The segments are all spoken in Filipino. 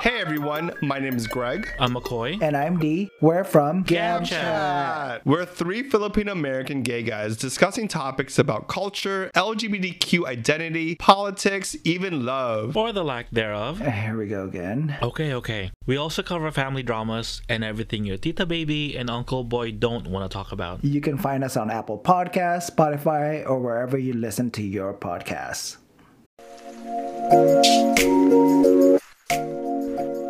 Hey everyone, my name is Greg. I'm McCoy. And I'm Dee. We're from Gab Chat. We're three Filipino American gay guys discussing topics about culture, LGBTQ identity, politics, even love. Or the lack thereof. Eh, here we go again. Okay, okay. We also cover family dramas and everything your tita baby and uncle boy don't want to talk about. You can find us on Apple Podcasts, Spotify, or wherever you listen to your podcasts.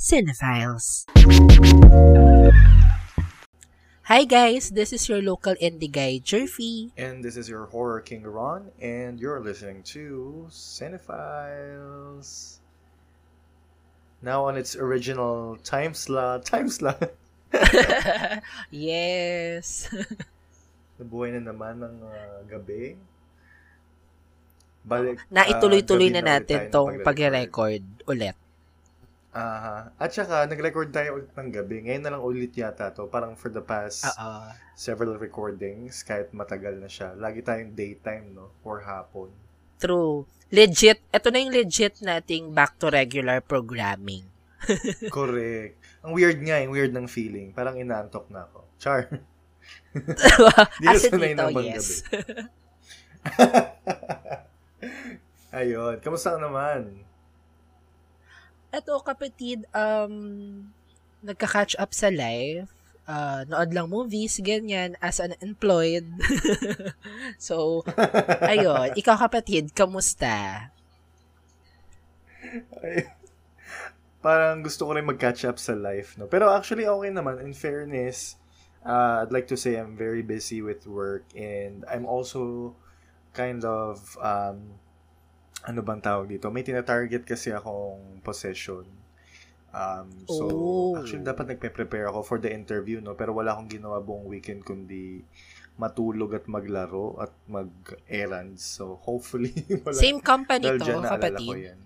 Cinephiles. Hi guys, this is your local indie guy, Jerfy. And this is your horror king Ron, and you're listening to Cinephiles. Now on its original time slot, time slot. yes. Nabuhay na naman ng uh, gabi. Balik, Naituloy-tuloy uh, na natin tong pag-record ulit. Aha. At saka, nag-record tayo ulit ng gabi. Ngayon na lang ulit yata to. Parang for the past Uh-oh. several recordings, kahit matagal na siya. Lagi tayong daytime, no? Or hapon. True. Legit. Ito na yung legit nating back to regular programming. Correct. Ang weird nga, yung weird ng feeling. Parang inaantok na ako. Char. Di As in dito, yes. Ayun. Kamusta ka naman? Ito, kapatid, um, nagka-catch up sa life. Uh, nood lang movies, ganyan, as an employed. so, ayun. Ikaw, kapatid, kamusta? Ay, parang gusto ko rin mag-catch up sa life, no? Pero actually, okay naman. In fairness, uh, I'd like to say I'm very busy with work and I'm also kind of, um, ano bang tawag dito? May tina-target kasi akong possession. Um, so, Oh. actually, dapat nagpe-prepare ako for the interview, no? Pero wala akong ginawa buong weekend kundi matulog at maglaro at mag-errands. So, hopefully, wala. Same company to, naalala ko kapatid. yan.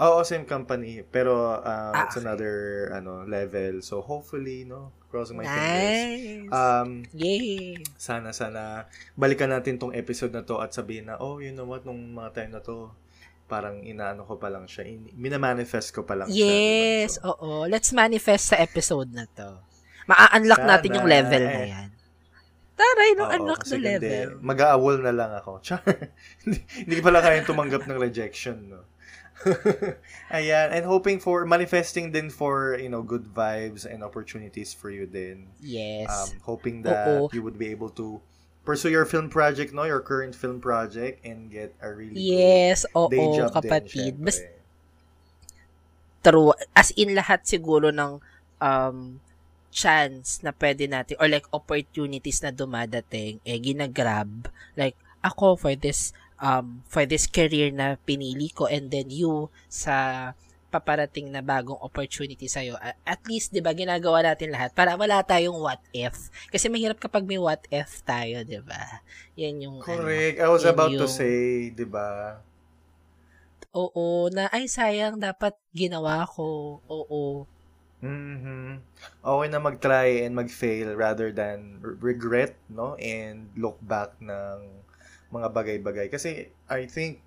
Oo, same company. Pero uh, Ah, it's okay. another ano level. So hopefully, no, crossing my fingers. Nice. Um, Yay. sana, sana, balikan natin tong episode na to at sabihin na, oh, you know what, nung mga time na to, parang inaano ko pa lang siya. In, minamanifest ko pa lang siya. Yes, diba? So, oo. Let's manifest sa episode na to. Ma-unlock Sana. natin yung level na yan. Taray, nung oo, unlock the level. Mag-aawol na lang ako. Char. hindi, hindi pala kayang tumanggap ng rejection, no? Ayan, and hoping for, manifesting din for, you know, good vibes and opportunities for you din. Yes. Um, hoping that Oo. you would be able to pursue your film project, no? Your current film project and get a really yes, good day oo, job kapatid. din, Bas, true. As in lahat siguro ng um, chance na pwede natin or like opportunities na dumadating eh ginagrab like ako for this um for this career na pinili ko and then you sa paparating na bagong opportunity sa at least 'di ba ginagawa natin lahat para wala tayong what if kasi mahirap kapag may what if tayo 'di ba yan yung ano, Correct. I was about to yung- say, di ba? oo na ay sayang dapat ginawa ko oo Mhm. Okay na mag-try and mag-fail rather than regret, no? And look back ng mga bagay-bagay. Kasi I think,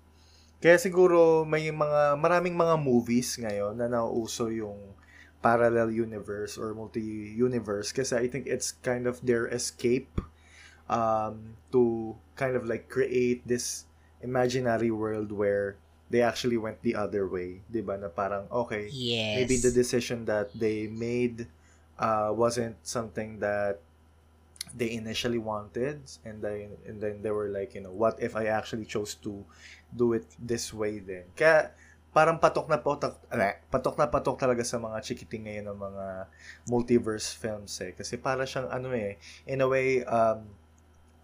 kaya siguro may mga, maraming mga movies ngayon na nauuso yung parallel universe or multi-universe kasi I think it's kind of their escape um, to kind of like create this imaginary world where they actually went the other way, 'di ba? Na parang okay, yes maybe the decision that they made uh, wasn't something that they initially wanted and then and then they were like you know what if I actually chose to do it this way then kaya parang patok na patok ala, patok na patok talaga sa mga chikiting ngayon ng mga multiverse films eh kasi para siyang ano eh in a way um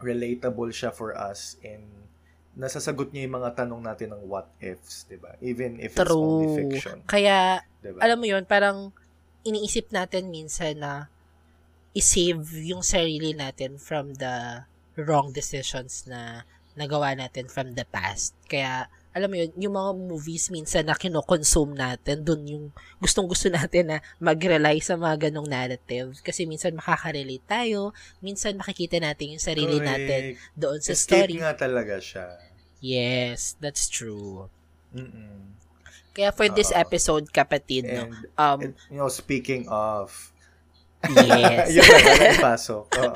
relatable siya for us in nasasagot niya yung mga tanong natin ng what ifs, 'di ba? Even if it's only True. fiction, Kaya, 'di ba? alam mo yun, parang iniisip natin minsan na i-save yung sarili natin from the wrong decisions na nagawa natin from the past. Kaya, alam mo yun, yung mga movies minsan na kinokonsume natin, dun yung gustong-gusto natin na mag-rely sa mga ganong narrative. Kasi minsan makaka-relate tayo, minsan makikita natin yung sarili Correct. natin doon sa Escape story. nga talaga siya. Yes, that's true. Mm-mm. Kaya for this Oo. episode, kapatid, no, And, um, and, you know, speaking of, yes. yun na, ipasok. Oo.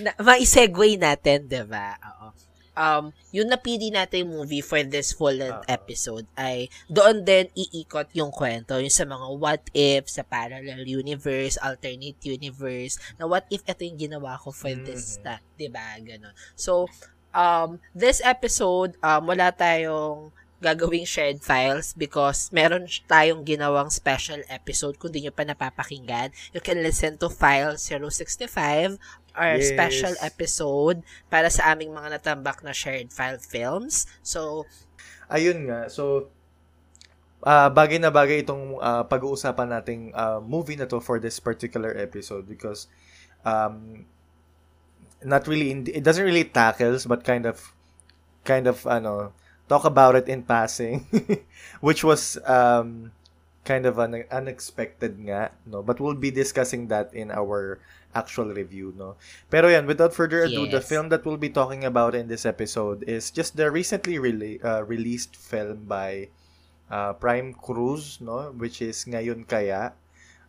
na, ma-segue natin, di ba? Oo. Um, yung napili natin movie for this full length episode ay doon din iikot yung kwento, yung sa mga what if, sa parallel universe, alternate universe, na what if ito yung ginawa ko for this, Mhm. ta, di ba? Ganon. So, um, this episode, um, wala tayong gagawing shared files because meron tayong ginawang special episode kung di nyo pa napapakinggan. You can listen to file 065 our Yes. special episode para sa aming mga natambak na shared file films. So, Ayun nga, so, ah bagay na bagay itong ah, pag-uusapan nating ah, movie na to for this particular episode because um, not really, it doesn't really tackles but kind of, kind of, ano, talk about it in passing, which was um, kind of an unexpected nga, no? But we'll be discussing that in our actual review, no? Pero yan, without further ado, the film that we'll be talking about in this episode is just the recently uh, released film by uh, Prime Cruz, no? Which is Ngayon Kaya.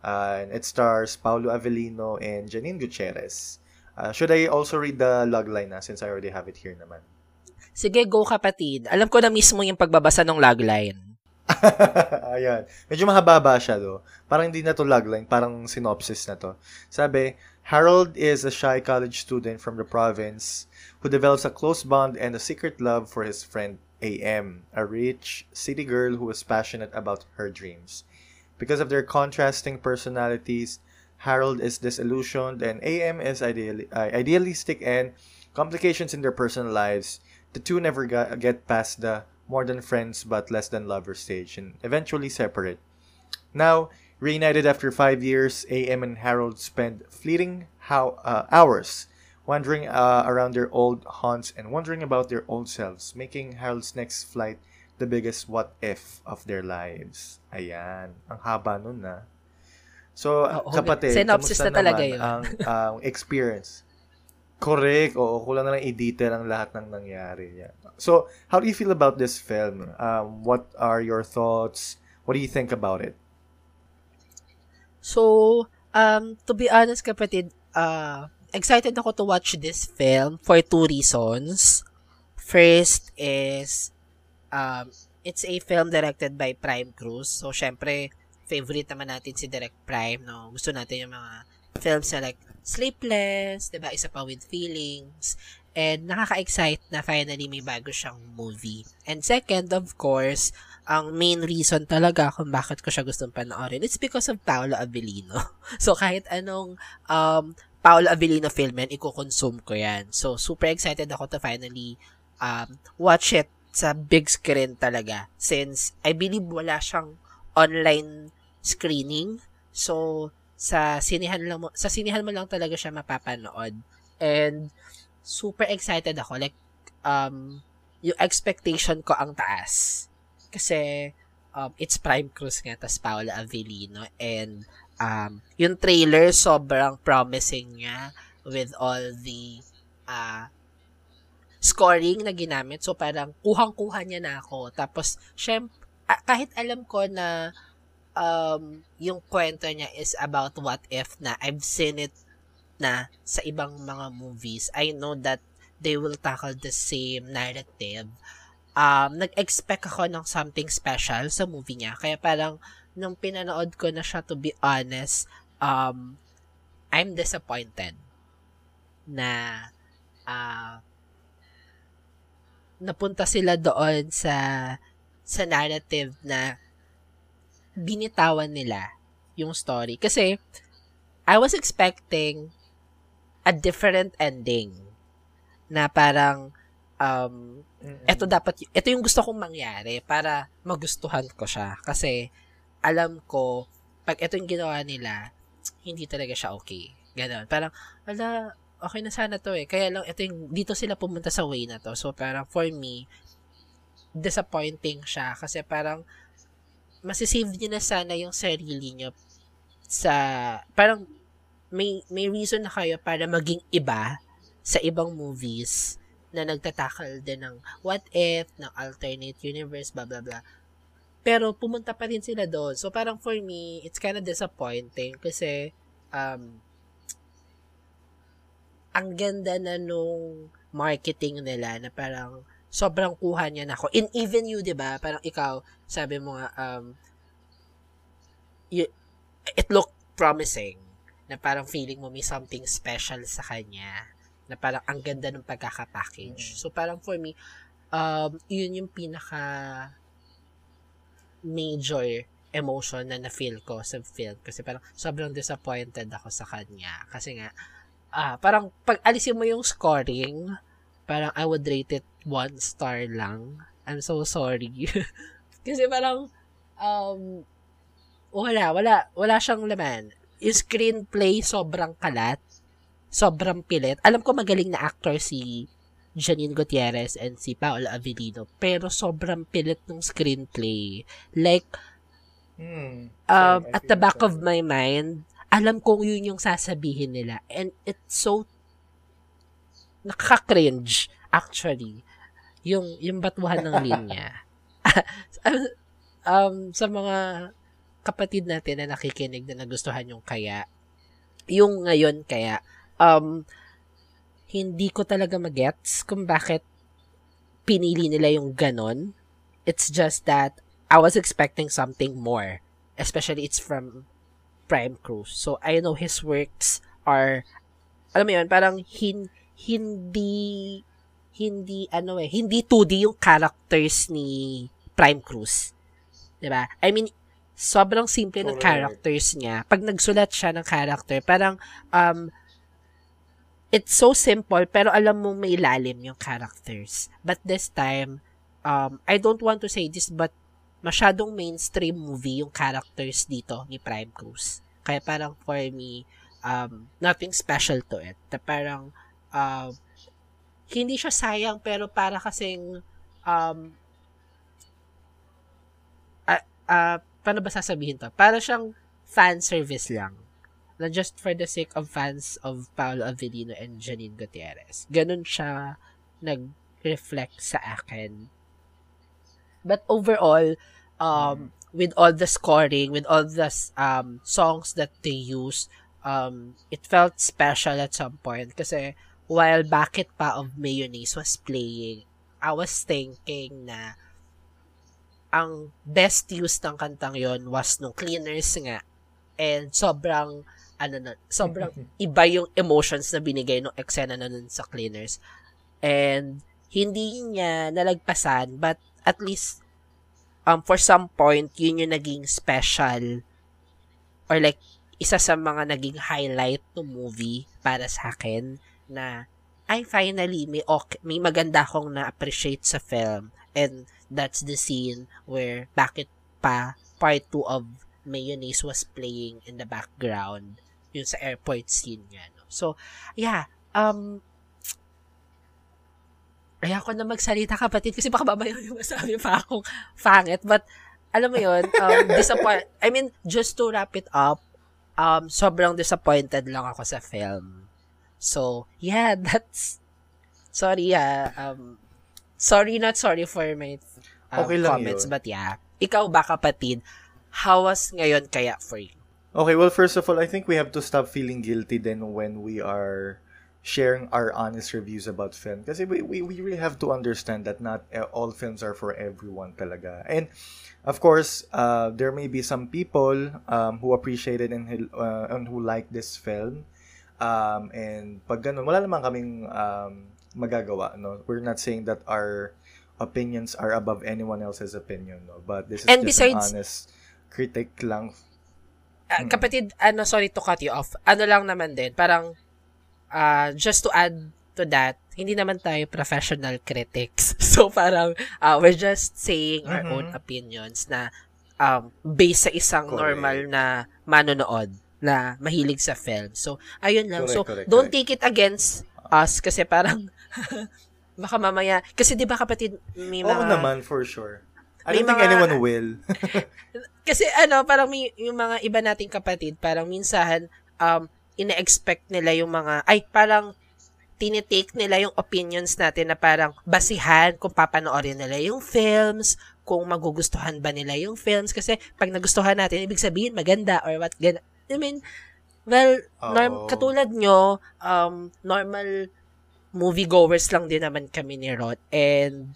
Uh, and it stars Paulo Avellino and Janine Gutierrez. Uh, should I also read the logline na since I already have it here naman? Sige, go kapatid. Alam ko na mismo yung pagbabasa ng logline. Ayan. Medyo mahaba siya, do. Parang hindi na to logline, parang synopsis na to. Sabi, Harold is a shy college student from the province who develops a close bond and a secret love for his friend AM, a rich city girl who is passionate about her dreams. Because of their contrasting personalities, Harold is disillusioned and AM is ideali- uh, idealistic and complications in their personal lives. The two never got, get past the more than friends but less than lovers stage and eventually separate. Now, reunited after five years, AM and Harold spend fleeting how, uh, hours wandering uh, around their old haunts and wondering about their old selves, making Harold's next flight the biggest what if of their lives. Ayan. Ang haba nun na. So, Oo, kapatid, synopsis na talaga yun. ang ang experience? Correct. Oo, kulang na lang i-detail ang lahat ng nangyari. Yeah. So, how do you feel about this film? Um, what are your thoughts? What do you think about it? So, um, to be honest kapatid, uh, excited ako to watch this film for two reasons. First is, um, it's a film directed by Prime Cruz. So, syempre, favorite naman natin si Direct Prime, no? Gusto natin yung mga films na like Sleepless, 'di ba? Isa pa with feelings. And nakaka-excite na finally may bago siyang movie. And second, of course, ang main reason talaga kung bakit ko siya gustong panoorin, it's because of Paolo Avellino. So, kahit anong um, Paolo Avellino film yan, i-consume ko yan. So, super excited ako to finally um, watch it sa big screen talaga. Since, I believe wala siyang online screening. So, sa sinihan lang mo, sa sinihan mo lang talaga siya mapapanood. And, super excited ako. Like, um, yung expectation ko ang taas. Kasi, um, it's Prime Cruz nga, tas Paula Avellino. And, um, yung trailer, sobrang promising niya with all the, uh, scoring na ginamit. So, parang kuhang-kuha niya na ako. Tapos, syempre, ah, kahit alam ko na um, yung kwento niya is about what if na I've seen it na sa ibang mga movies. I know that they will tackle the same narrative. Um, nag-expect ako ng something special sa movie niya. Kaya parang, nung pinanood ko na siya, to be honest, um, I'm disappointed na uh, napunta sila doon sa sa narrative na binitawan nila yung story. Kasi, I was expecting a different ending na parang um, ito dapat, ito yung gusto kong mangyari para magustuhan ko siya. Kasi, alam ko pag ito yung ginawa nila, hindi talaga siya okay. Ganon. Parang, wala, okay na sana to eh. Kaya lang, ito yung, dito sila pumunta sa way na to. So, parang, for me, disappointing siya. Kasi parang, masisave niyo na sana yung sarili niyo sa, parang, may, may reason na kayo para maging iba sa ibang movies na nagtatakal din ng what if, ng alternate universe, blah, blah, blah. Pero pumunta pa rin sila doon. So parang for me, it's kind of disappointing kasi um, ang ganda na nung marketing nila na parang sobrang kuha niya na ako. And even you, di ba? Parang ikaw, sabi mo nga, um, it looked promising na parang feeling mo may something special sa kanya na parang ang ganda ng pagkakapackage. So parang for me, um, yun yung pinaka major emotion na na-feel ko sa film kasi parang sobrang disappointed ako sa kanya kasi nga ah parang pag alisin mo yung scoring parang I would rate it one star lang. I'm so sorry. Kasi parang um wala wala wala siyang laman. Yung screenplay sobrang kalat. Sobrang pilit. Alam ko magaling na actor si Janine Gutierrez and si Paolo Avellino pero sobrang pilit ng screenplay. Like Hmm. um, I at the back the of my mind, alam kong yun yung sasabihin nila. And it's so nakaka-cringe, actually. Yung, yung batuhan ng linya. um, sa mga kapatid natin na nakikinig na nagustuhan yung kaya, yung ngayon kaya, um, hindi ko talaga magets kung bakit pinili nila yung ganon. It's just that I was expecting something more. Especially it's from Prime Cruise. So, I know his works are, alam mo yun, parang hin, hindi, hindi, ano eh, hindi 2D yung characters ni Prime Cruise. 'Di ba? I mean, sobrang simple ng Correct. characters niya. Pag nagsulat siya ng character, parang, um, it's so simple, pero alam mo may lalim yung characters. But this time, um, I don't want to say this, but masyadong mainstream movie yung characters dito ni Prime Cruise. Kaya parang for me, um, nothing special to it. Na parang, um, hindi siya sayang, pero para kasing, um, ah, ah, paano ba sasabihin to? Para siyang fan service lang. Na just for the sake of fans of Paolo Avellino and Janine Gutierrez. Ganun siya nag-reflect sa akin. But overall, um, with all the scoring, with all the um, songs that they use, um, it felt special at some point. Kasi while Bakit Pa of Mayonnaise was playing, I was thinking na ang best use ng kantang yon was nung cleaners nga. And sobrang, ano na, sobrang iba yung emotions na binigay nung eksena na nun sa cleaners. And hindi niya nalagpasan, but at least um, for some point, yun yung naging special or like, isa sa mga naging highlight ng movie para sa akin na ay finally may okay, may maganda akong na-appreciate sa film. And that's the scene where bakit pa part 2 of Mayonnaise was playing in the background yun sa airport scene niya no? so yeah um ayoko na magsalita kapatid kasi baka babaya yung masabi pa akong pangit. But alam mo yun um, disappoint I mean just to wrap it up um sobrang disappointed lang ako sa film so yeah that's sorry ah um sorry not sorry for my um, Okay lang comments yun. but yeah ikaw ba kapatid how was ngayon kaya for you Okay, well, first of all, I think we have to stop feeling guilty then when we are sharing our honest reviews about film. Kasi we, we, we really have to understand that not all films are for everyone talaga. And, of course, uh, there may be some people um, who appreciated and, uh, and who like this film. Um, and pag ganun, wala naman kaming um, magagawa. No? We're not saying that our opinions are above anyone else's opinion. No? But this is And just besides- an honest critic lang Ah, kapatid, ano, sorry to cut you off. Ano lang naman din, parang, ah, just to add to that, hindi naman tayo professional critics. So, parang, ah, we're just saying our Mhm. own opinions na, um, based sa isang Correct. normal na manonood na mahilig sa film. So, ayun lang. Correct, so, correct, don't correct. take it against us kasi parang baka mamaya, kasi di ba kapatid, may Oo mga, naman, for sure. I don't think mga- anyone will. kasi ano, parang may, yung mga iba nating kapatid, parang minsan, um, ina-expect nila yung mga, ay, parang, tinitake nila yung opinions natin na parang basihan kung papanoorin nila yung films, kung magugustuhan ba nila yung films. Kasi pag nagustuhan natin, ibig sabihin maganda or what, gan I mean, well, norm, katulad nyo, um, normal moviegoers lang din naman kami ni Rod. And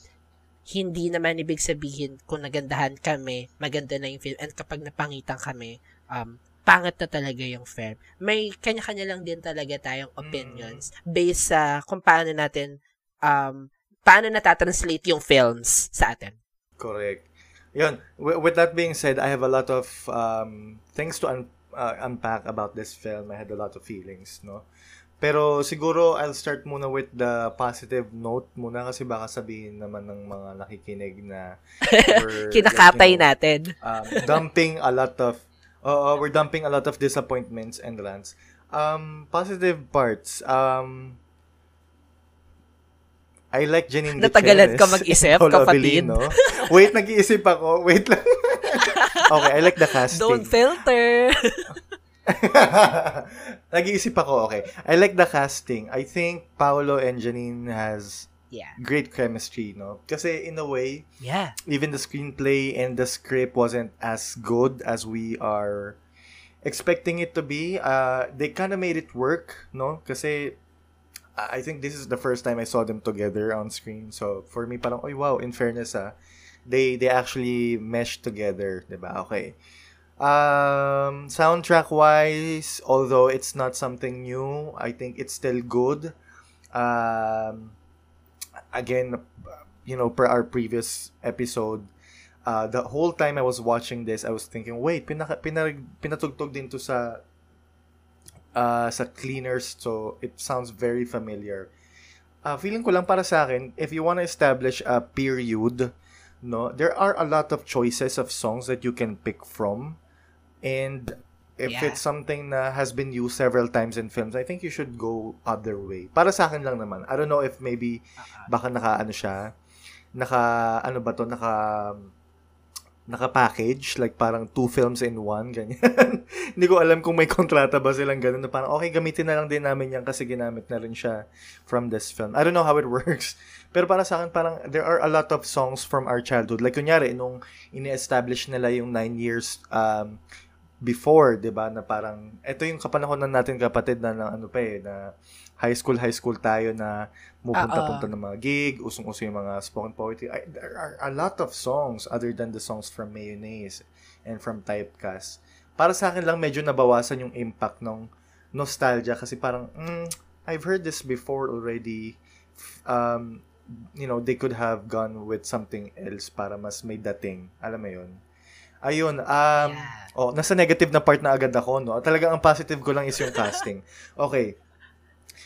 hindi naman ibig sabihin kung nagandahan kami, maganda na yung film. And kapag napangitan kami, um, pangit na talaga yung film. May kanya-kanya lang din talaga tayong opinions based sa kung paano natin, um, paano natatranslate yung films sa atin. Correct. Yun. With, with that being said, I have a lot of um, things to un- uh, unpack about this film. I had a lot of feelings, no? Pero siguro I'll start muna with the positive note muna kasi baka sabihin naman ng mga nakikinig na we're, Kinakatay like, you know, natin. um, dumping a lot of uh, we're dumping a lot of disappointments and rants. Um, positive parts. Um, I like Janine Natagalan ka Gutierrez mag-isip, and Paul kapatid. Wait, nag-iisip ako. Wait lang. okay, I like the casting. Don't filter. nag-iisip ako, okay. I like the casting. I think Paolo and Janine has yeah. great chemistry, no? Kasi in a way, Yeah. even the screenplay and the script wasn't as good as we are expecting it to be. Uh, they kind of made it work, no? Kasi I think this is the first time I saw them together on screen. So for me, parang, oh wow, in fairness, ah, they they actually meshed together, 'di ba? Okay. Um, soundtrack wise, although it's not something new, I think it's still good. Um, again, you know, per our previous episode, uh, the whole time I was watching this, I was thinking, wait, pinaka, pinarag, pinatugtog din to sa uh, sa cleaners, so it sounds very familiar. Uh, feeling ko lang para sa akin, if you want to establish a period, no, there are a lot of choices of songs that you can pick from. And if Yeah. it's something na has been used several times in films, I think you should go other way. Para sa akin lang naman. I don't know if maybe baka naka ano siya, naka ano ba to, naka naka-package, like parang two films in one, ganyan. Hindi ko alam kung may kontrata ba silang ganun na parang, okay, gamitin na lang din namin yan kasi ginamit na rin siya from this film. I don't know how it works. Pero para sa akin, parang there are a lot of songs from our childhood. Like, kunyari, nung ini-establish nila yung nine years um, before, 'di ba na parang ito yung kapanahonan natin kapatid na, na ano pa eh na high school high school tayo na mupunta-punta ng mga gig, usong-uso yung mga spoken poetry. I, there are a lot of songs other than the songs from Mayonnaise and from Typecast. Para sa akin lang medyo nabawasan yung impact ng nostalgia kasi parang mm, I've heard this before already. Um, you know, they could have gone with something else para mas may dating. Alam mo 'yun? Ayun, um, Yeah. oh, nasa negative na part na agad ako, no? Talagang ang positive ko lang is yung casting. Okay.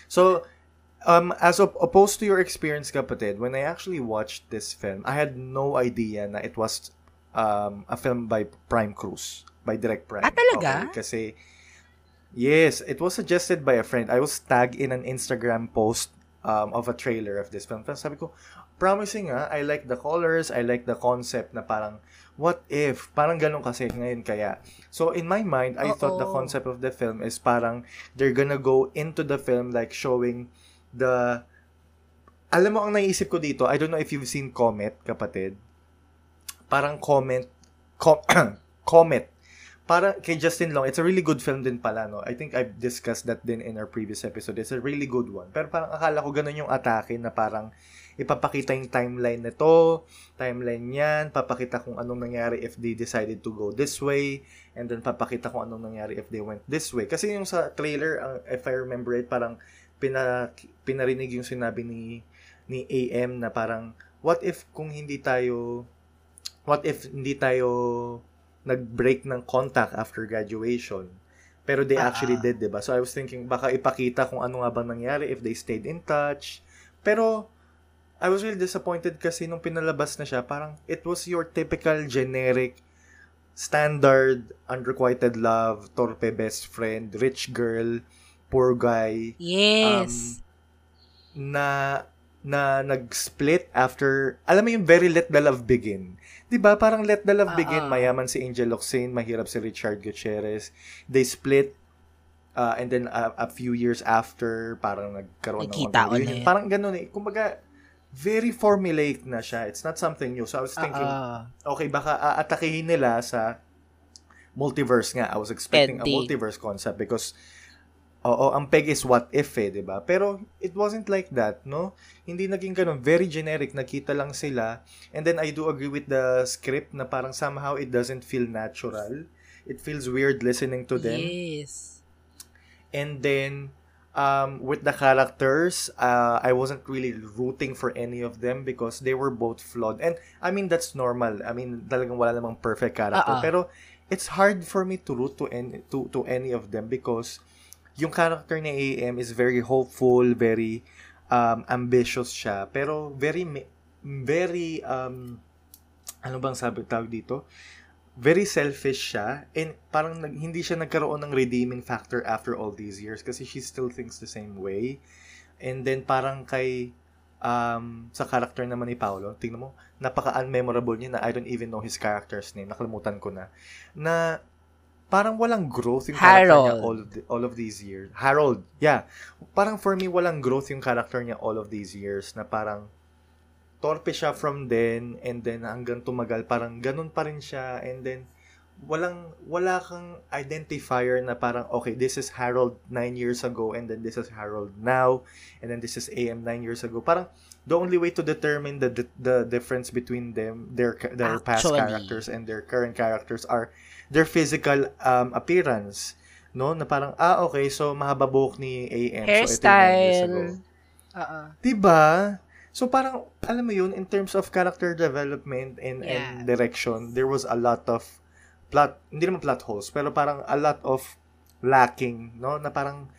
So, um, as op- opposed to your experience, kapatid, when I actually watched this film, I had no idea na it was um, a film by Prime Cruz, by Direct Prime. Ah, talaga? Okay, kasi, yes, it was suggested by a friend. I was tagged in an Instagram post um, of a trailer of this film. Tapos sabi ko, promising ah, I like the colors, I like the concept na parang, what if? Parang ganun kasi ngayon kaya. So, in my mind, I thought the concept of the film is parang they're gonna go into the film like showing the... Alam mo, ang naisip ko dito, I don't know if you've seen Comet, kapatid. Parang Comet, com, Comet. Para kay Justin Long, it's a really good film din pala, no? I think I've discussed that din in our previous episode. It's a really good one. Pero parang akala ko ganun yung atake na parang ipapakita yung timeline nito, timeline niyan, papakita kung anong nangyari if they decided to go this way, and then papakita kung anong nangyari if they went this way. Kasi yung sa trailer, ang if I remember it, parang pina, pinarinig yung sinabi ni ni AM na parang what if kung hindi tayo what if hindi tayo nag-break ng contact after graduation pero they Ah, actually ah. did, 'di ba? So I was thinking baka ipakita kung ano nga bang nangyari if they stayed in touch. Pero I was really disappointed kasi nung pinalabas na siya, parang it was your typical generic standard, unrequited love, torpe best friend, rich girl, poor guy, Yes. na na nag-split after, alam mo yung very let the love begin. 'Di ba Parang let the love begin, Ah, ah. mayaman si Angel Locsin, mahirap si Richard Gutierrez. They split uh, and then a, a few years after, parang nagkaroon Nagkita ng. Parang ganun eh. Kumbaga, very formulaic na siya. It's not something new. So I was thinking, Ah, okay, baka aatakihin nila sa multiverse nga. I was expecting a Ending. multiverse concept because Oo, ang peg is what if eh, 'di ba? Pero it wasn't like that, no? Hindi naging ganun, very generic, nakita lang sila. And then I do agree with the script na parang somehow it doesn't feel natural. It feels weird listening to them. Yes. And then um, with the characters, uh, I wasn't really rooting for any of them because they were both flawed. And I mean that's normal. I mean talagang wala namang perfect character. Ah. Pero it's hard for me to root to any to to any of them because yung character ni AM is very hopeful, very um, ambitious siya, pero very very um ano bang sabi tawag dito? Very selfish siya and parang nag, hindi siya nagkaroon ng redeeming factor after all these years kasi she still thinks the same way. And then parang kay um, sa character naman ni Paolo, tingnan mo, napaka-unmemorable niya na I don't even know his character's name, nakalimutan ko na, na parang walang growth yung character niya Harold. all of, the, all of these years. Harold, yeah. Parang for me, walang growth yung character niya all of these years na parang torpe siya from then and then hanggang tumagal parang ganun pa rin siya and then walang wala kang identifier na parang okay this is Harold 9 years ago and then this is Harold now and then this is AM 9 years ago parang the only way to determine the the, the difference between them their ca- their past Actually. characters and their current characters are their physical um, appearance no na parang ah okay so mahaba buhok ni AM so ito yung 9 years Hairstyle. ago Oo. Diba? So parang, alam mo yun, in terms of character development and, Yeah. and direction, there was a lot of plot, hindi naman plot holes, pero parang a lot of lacking, no? Na parang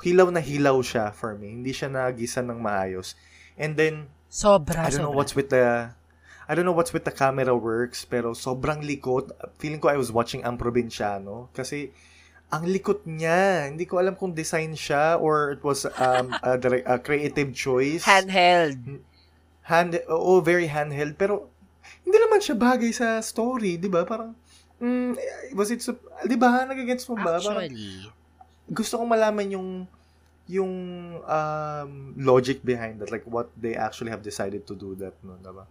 hilaw na hilaw siya for me. Hindi siya nagisa ng maayos. And then, Sobra, I don't know sobra. what's with the I don't know what's with the camera works pero sobrang likot. Feeling ko I was watching Ang Probinsyano kasi ang likot niya. Hindi ko alam kung design siya or it was um, a, direct- a creative choice. Handheld. hand oo, very handheld pero hindi naman siya bagay sa story, 'di ba? Parang mm, was it 'di ba? Nagagets mo ba? Parang Actually. gusto kong malaman yung yung um, logic behind that like what they actually have decided to do that no diba?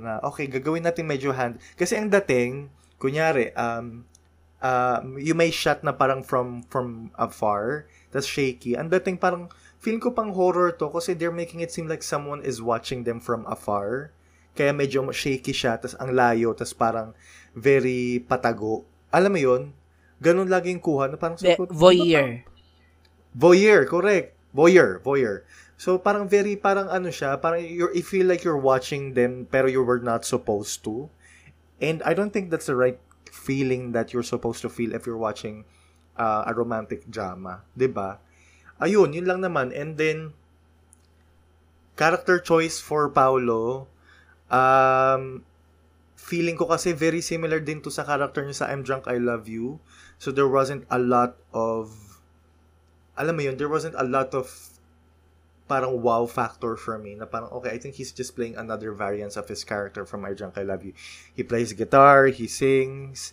na okay gagawin natin medyo hand kasi ang dating kunyari um uh, you may shot na parang from from afar that's shaky ang dating parang feeling ko pang horror to kasi they're making it seem like someone is watching them from afar kaya medyo shaky siya tas ang layo tas parang very patago alam mo yon ganun lagi yung kuha na parang sabi ko, voyeur. Voyeur, correct. Voyeur, voyeur. So parang very parang ano siya, parang you you feel like you're watching them pero you were not supposed to. And I don't think that's the right feeling that you're supposed to feel if you're watching uh, a romantic drama, 'di ba? Ayun, yun lang naman. And then character choice for Paulo um feeling ko kasi very similar din to sa character niya sa I'm Drunk I Love You. So there wasn't a lot of alam mo yun, there wasn't a lot of parang wow factor for me na parang okay, I think he's just playing another variance of his character from I Drunk I Love You. He plays guitar, he sings.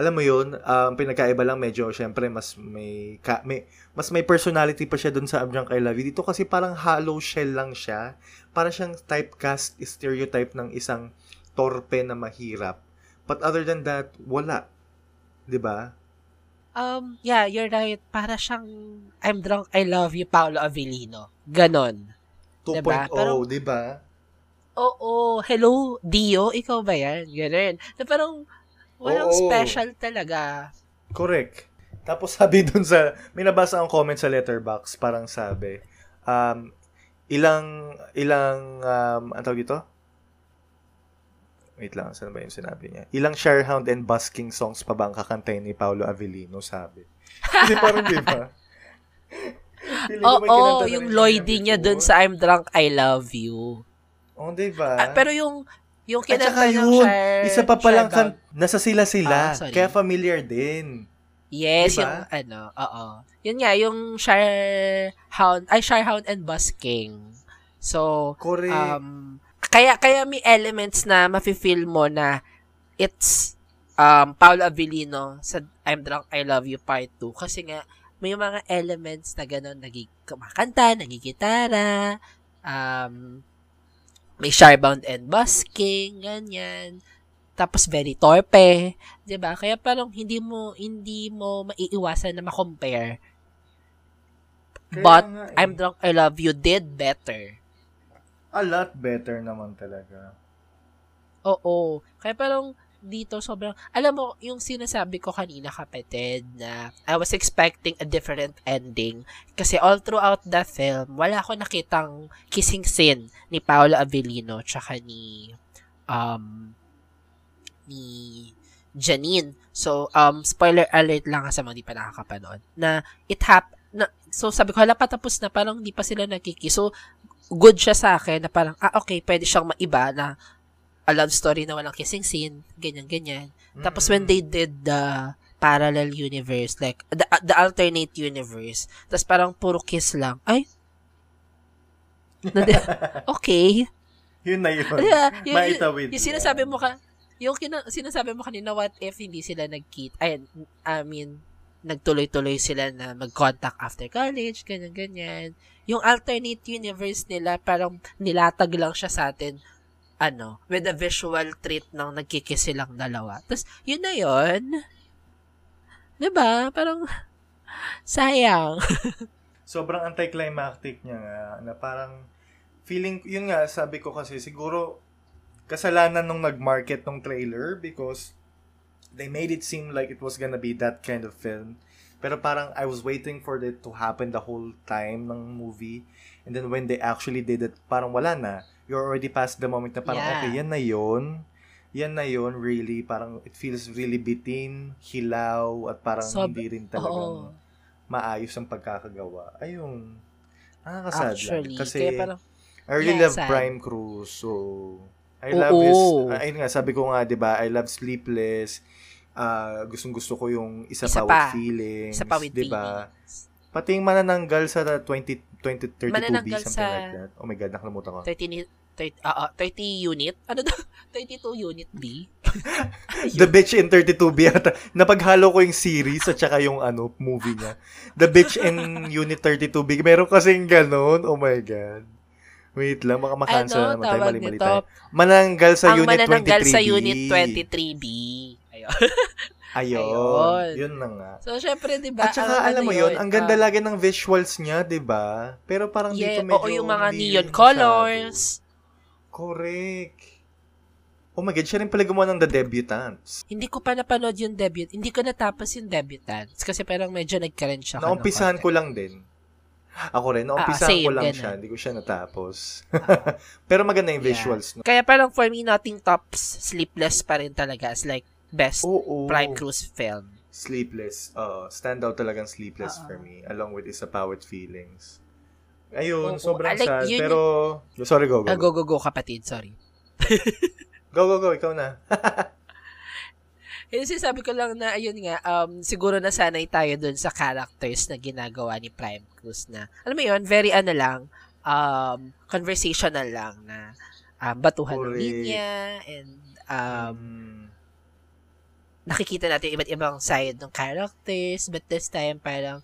Alam mo yun, um, pinagkaiba lang medyo syempre mas may, ka, may mas may personality pa siya dun sa I'm Drunk I Love You. Dito kasi parang hollow shell lang siya. Para siyang typecast stereotype ng isang torpe na mahirap. But other than that, wala. 'Di ba? Um, yeah, you're right. Para siyang I'm drunk, I love you, Paolo Avellino. Ganon. 2.0, Diba? Pero- 'di ba? Oo, hello, Dio, ikaw ba yan? Ganon. Na parang, walang Oo. special talaga. Correct. Tapos sabi dun sa, may nabasa akong comment sa letterbox, parang sabi, um, ilang, ilang, um, ano tawag dito? Wait lang, saan ba yung sinabi niya? Ilang Sharehound and Busking songs pa ba ang kakantayin ni Paolo Avellino, sabi. Kasi parang, di ba? Oo, na yung Lloydie niya dun sa I'm drunk, I love you. Oo, di ba? Ah, pero yung Yung kinanta ng yun, Shire, isa pa palang kan, nasa sila-sila. Ah, sorry. kaya familiar din. Yes, Diba? yung ano, oo. Yun nga, yung Shire Hound, ay Shire Hound and Busking. So, Correct. um, kaya, kaya may elements na mafe-feel mo na it's um, Paolo Avellino sa I'm Drunk, I Love You Part 2. Kasi nga, may mga elements na gano'n, nagikumakanta, nagigitara, um, may Sharebound and Busking, ganyan. Tapos very torpe, 'di ba? Kaya parang hindi mo hindi mo maiiwasan na ma-compare. Kaya But nga eh. I'm Drunk I Love You did better. A lot better naman talaga. Oo. Kaya parang dito sobrang, alam mo, yung sinasabi ko kanina kapatid na I was expecting a different ending kasi all throughout the film, wala ako nakitang kissing scene ni Paolo Avellino tsaka ni um ni Janine. So, um, spoiler alert lang sa mga di pa nakakapanood na it hap na, so sabi ko, hala patapos na, parang di pa sila nagkikiss. So, good siya sa akin na parang, ah, okay, pwede siyang maiba na a love story na walang kissing scene, ganyan-ganyan. Tapos when they did the parallel universe, like, the, the alternate universe, tapos parang puro kiss lang, ay, okay. Yun na yun. Diba? Yung, Maitawid. yung, yung sinasabi mo ka, yung kina, sinasabi mo kanina, what if hindi sila nag-kit, ay, I mean, nagtuloy-tuloy sila na mag-contact after college, ganyan-ganyan. Yung alternate universe nila, parang nilatag lang siya sa atin, ano, with a visual treat ng nagkikiss silang dalawa. Tapos, yun na yun. ba Parang, sayang. sobrang anticlimactic niya nga na parang feeling yun nga sabi ko kasi siguro kasalanan nung nag-market ng trailer because they made it seem like it was gonna be that kind of film pero parang I was waiting for it to happen the whole time ng movie and then when they actually did it parang wala na you're already past the moment na parang Yeah. okay yan na yun yan na yun really parang it feels really bitin hilaw at parang Sob- hindi rin talagang Oo. maayos ang pagkakagawa. Ayun. Nakakasad Actually, lang. Kasi parang, I really yeah, love sad. Prime Cruise. So, I Oo. love his, ayun nga, sabi ko nga, di ba, I love Sleepless. Ah, gustong gusto ko yung Isa, Isa pa, with Feelings. Isa pa with di ba? feelings. Pati yung manananggal sa 20, 20, 32B, Manananggal something sa- like that. Oh my God, nakalimutan ko. 30, ni- 30, ah, ah, 30 unit? Ano daw? 32 unit B? The Bitch in 32B yata. Napaghalo ko yung series at saka yung ano, movie niya. The Bitch in Unit 32B. Meron kasing ganun. Oh my God. Wait lang, baka makancel Ano, naman tayo. Mali-mali nito? tayo. Mananggal sa Ang Unit 23B. manananggal sa unit 23B. Ayun. Ayun. Yun na nga. So, syempre, di ba? At saka, ang alam ano mo yun, yun, ang ganda ah, lagi ng visuals niya, di ba? Pero parang yeah, dito medyo... oo, yung mga neon masyado. colors. Correct. Oh my God, siya rin pala gumawa ng The Debutants. Hindi ko pa napanood yung debut. Hindi ko natapos yung debutants. Kasi parang medyo nag-current siya. Naumpisahan ko lang din. Ako rin, naumpisahan Ah, ko lang ganun. siya. Hindi ko siya natapos. Pero maganda yung visuals. No? Kaya parang for me, nothing tops Sleepless pa rin talaga as like best Oo. Prime Cruise film. Sleepless. Uh, stand out talagang Sleepless Oo. for me. Along with Isa Pa with Feelings. Ayun, Oo, sobrang like sad. yun Pero, sorry, go, go, Ah, go. go, go, go, kapatid. Sorry. Go, go, go. Ikaw na. Yung sinasabi ko lang na, ayun nga, um, siguro nasanay tayo dun sa characters na ginagawa ni Prime Cruise na, alam mo yun, very ano lang, um, conversational lang na um, batuhan ng Correct. linya and um, Um, nakikita natin iba't ibang side ng characters but this time parang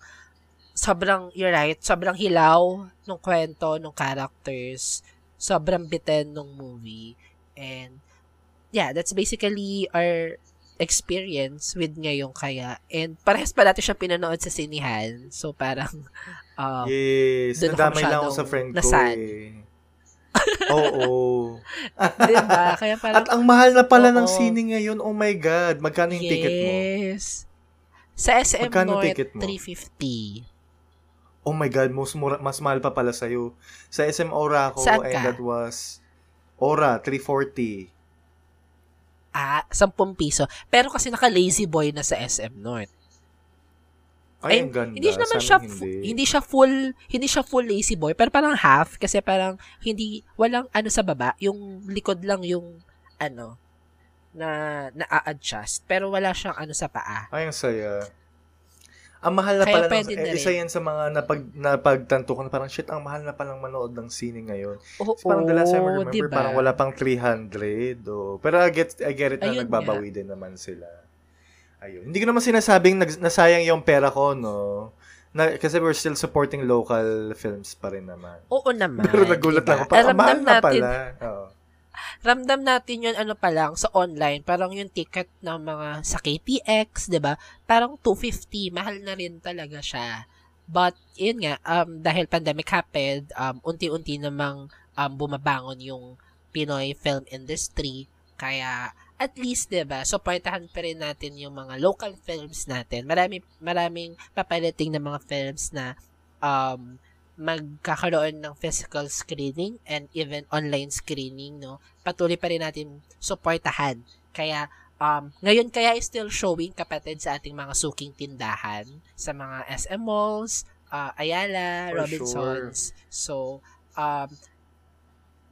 sobrang, you're right, sobrang hilaw ng kwento ng characters, sobrang biten ng movie and yeah, that's basically our experience with ngayong kaya and parehas pa natin siya pinanood sa sinihan so parang um, yes, nadamay lang ako sa friend ko nasad. eh. Oo. diba? Kaya parang At ang mahal na pala ng Oo. sine ngayon. Oh my God. Magkano yung ticket mo? Yes. Sa SM Magkano North, ticket mo? 350. Oh my God, mas, mura, mas mahal pa pala sa'yo. Sa SM Aura ako, Saan and ka? that was, Aura, 340. Ah, 10 piso. Pero kasi naka-lazy boy na sa SM North. Ay, Ay, ang ganda. Hindi naman Sa siya amin, fu- hindi. siya full hindi siya full lazy boy pero parang half kasi parang hindi walang ano sa baba yung likod lang yung ano, na na-adjust. Pero wala siyang ano sa paa. Ay, ang saya. Ang mahal na Kaya pala, ng, pwede na eh, isa yan sa mga napag, napagtanto ko na parang, shit, ang mahal na palang manood ng sine ngayon. Oo, So, parang the last time I remember, diba? parang wala pang 300. O, pero I get, I get it na Ayun nagbabawi din naman sila. Ayun. Hindi ko naman sinasabing nag, nasayang yung pera ko, no? Na, kasi we're still supporting local films pa rin naman. Oo naman. Pero nagulat diba? lang ako, parang mahal na pala. Oo. Ramdam natin yun ano pa lang sa online, parang yung ticket ng mga sa KTX, 'di ba? Parang 250, mahal na rin talaga siya. But yun nga, um dahil pandemic happened, um unti-unti namang um bumabangon yung Pinoy film industry, kaya at least 'di ba, supportahan pa rin natin yung mga local films natin. Marami maraming paparating na mga films na um magkakaroon ng physical screening and even online screening, no? Patuloy pa rin natin suportahan. Kaya, um, ngayon kaya is still showing kapatid sa ating mga suking tindahan, sa mga SM malls, uh, Ayala, For Robinsons. So, um,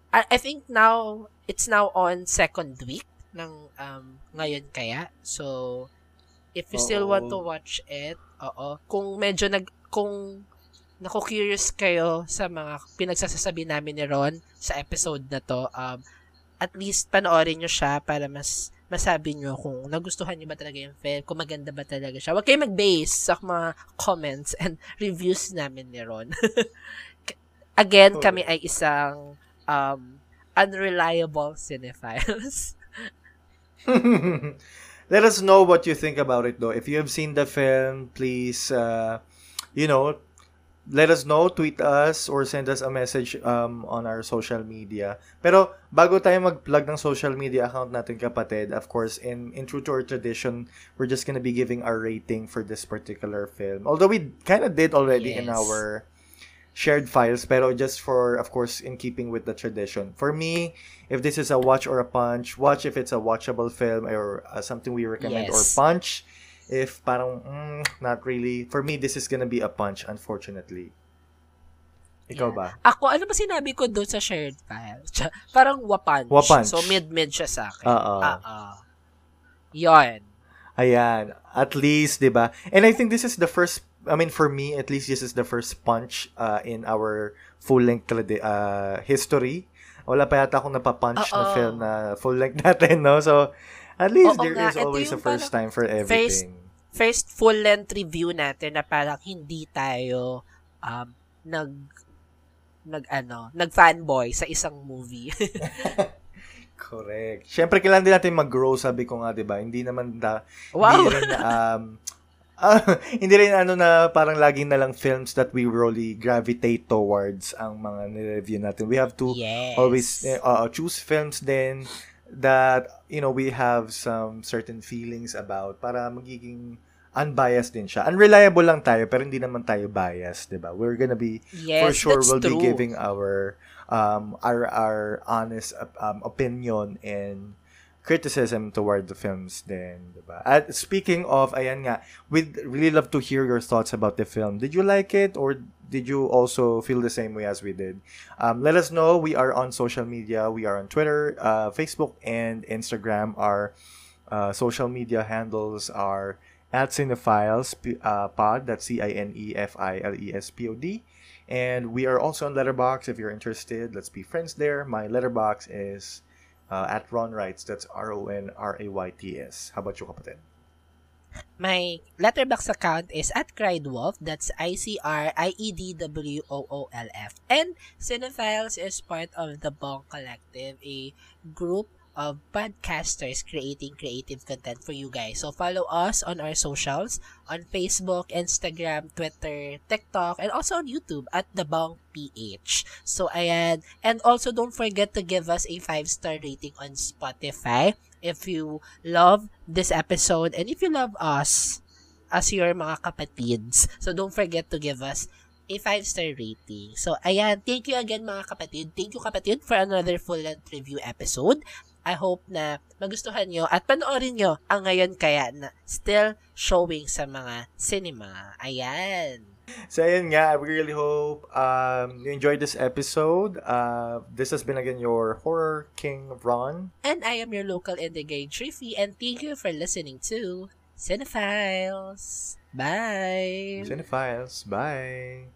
I, I think now, it's now on second week ng um, ngayon kaya. So, if you still want to watch it, oo, kung medyo nag, kung naku-curious kayo sa mga pinagsasasabi namin ni Ron sa episode na to, um, at least panoorin nyo siya para mas masabi nyo kung nagustuhan nyo ba talaga yung film, kung maganda ba talaga siya. Huwag kayo mag-base sa mga comments and reviews namin ni Ron. Again, Okay. kami ay isang um, unreliable cinephiles. Let us know what you think about it though. If you have seen the film, please uh, you know, let us know, tweet us or send us a message um, on our social media. Pero bago tayo mag-plug ng social media account natin kapatid, of course, in in true to our tradition, we're just gonna be giving our rating for this particular film. Although we kind of did already in our shared files, pero just for, of course, in keeping with the tradition. For me, if this is a watch or a punch, watch if it's a watchable film or uh, something we recommend, or Yes. punch if parang, mm, not really. For me, this is gonna be a punch, unfortunately. Ikaw Yeah. ba? Ako, ano ba sinabi ko doon sa shared file? Parang wapunch. Wapunch. So, mid-mid siya sa akin. Oo. Oo. Yun. Ayan. At least, di ba? And I think this is the first, I mean, for me, at least this is the first punch uh, in our full-length uh, history. Wala pa yata akong napapunch na Oo. film na full-length natin, no? So, at least Oo there nga. is always a first time for everything. First full-length review natin na parang hindi tayo um, nag nag ano, nag-fanboy sa isang movie. Correct. Siyempre, kailangan din natin mag-grow, sabi ko nga, di ba? Hindi naman da, wow. hindi rin, um, ah, hindi rin ano na parang laging na lang films that we really gravitate towards ang mga nire-review natin. We have to yes. always uh, choose films then that you know we have some certain feelings about para magiging unbiased din siya. Unreliable lang tayo pero hindi naman tayo biased, 'di ba? We're gonna be yes, for sure we'll true. be giving our um our our honest um, opinion and criticism toward the films then, 'di ba? At speaking of ayan nga, we'd really love to hear your thoughts about the film. Did you like it or did you also feel the same way as we did? Um, let us know. We are on social media. We are on Twitter, uh, Facebook, and Instagram. Our uh, social media handles are at Cinephiles uh, Pod. That's C I N E F I L E S P O D. And we are also on Letterbox. If you're interested, let's be friends there. My Letterbox is uh, at Ron Wrights. That's R O N R A Y T S. How about you, kapatid? My letterbox account is at Criedwolf. That's I-C-R-I-E-D-W-O-O-L-F. And Cinephiles is part of the Bong Collective, a group of podcasters creating creative content for you guys. So follow us on our socials on Facebook, Instagram, Twitter, TikTok, and also on YouTube at The Bong PH. So ayan. And also don't forget to give us a 5-star rating on Spotify if you love this episode and if you love us as your mga kapatids. So don't forget to give us a 5-star rating. So ayan, thank you again mga kapatid. Thank you kapatid for another full-length review episode. I hope na magustuhan nyo at panoorin nyo ang ngayon kaya na still showing sa mga cinema. Ayan. So, ayun nga, we really hope um, you enjoyed this episode. Uh, this has been again your Horror King Ron. And I am your local indie gay Triffy, and thank you for listening to Cinephiles. Bye! Cinephiles. Bye.